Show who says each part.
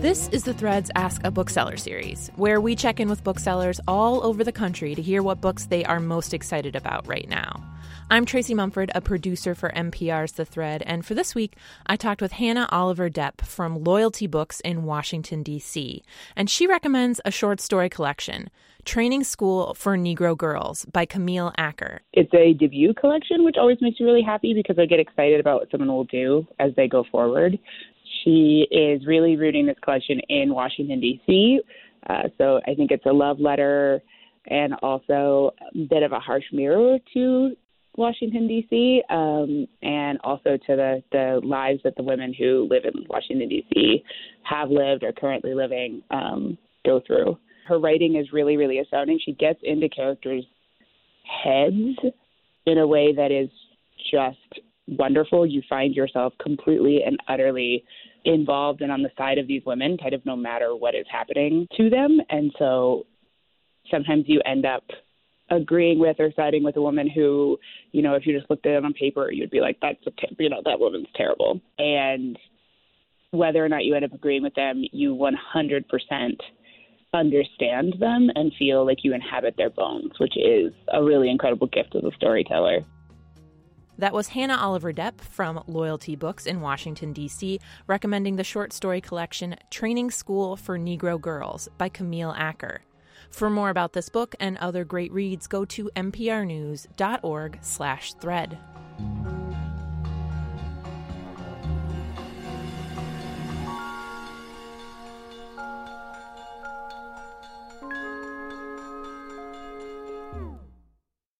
Speaker 1: This is the Threads Ask a Bookseller series, where we check in with booksellers all over the country to hear what books they are most excited about right now. I'm Tracy Mumford, a producer for MPR's The Thread, and for this week, I talked with Hannah Oliver Depp from Loyalty Books in Washington, D.C., and she recommends a short story collection, Training School for Negro Girls by Camille Acker.
Speaker 2: It's a debut collection, which always makes me really happy because I get excited about what someone will do as they go forward. She is really rooting this collection in Washington, D.C. Uh, so I think it's a love letter and also a bit of a harsh mirror to Washington, D.C., um, and also to the, the lives that the women who live in Washington, D.C. have lived or currently living um, go through. Her writing is really, really astounding. She gets into characters' heads in a way that is just wonderful. You find yourself completely and utterly involved and on the side of these women, kind of no matter what is happening to them. And so sometimes you end up agreeing with or siding with a woman who, you know, if you just looked at it on paper, you'd be like, that's a, ter- you know, that woman's terrible. And whether or not you end up agreeing with them, you 100% understand them and feel like you inhabit their bones, which is a really incredible gift as a storyteller.
Speaker 1: That was Hannah Oliver Depp from Loyalty Books in Washington, D.C., recommending the short story collection Training School for Negro Girls by Camille Acker. For more about this book and other great reads, go to mprnews.org/thread.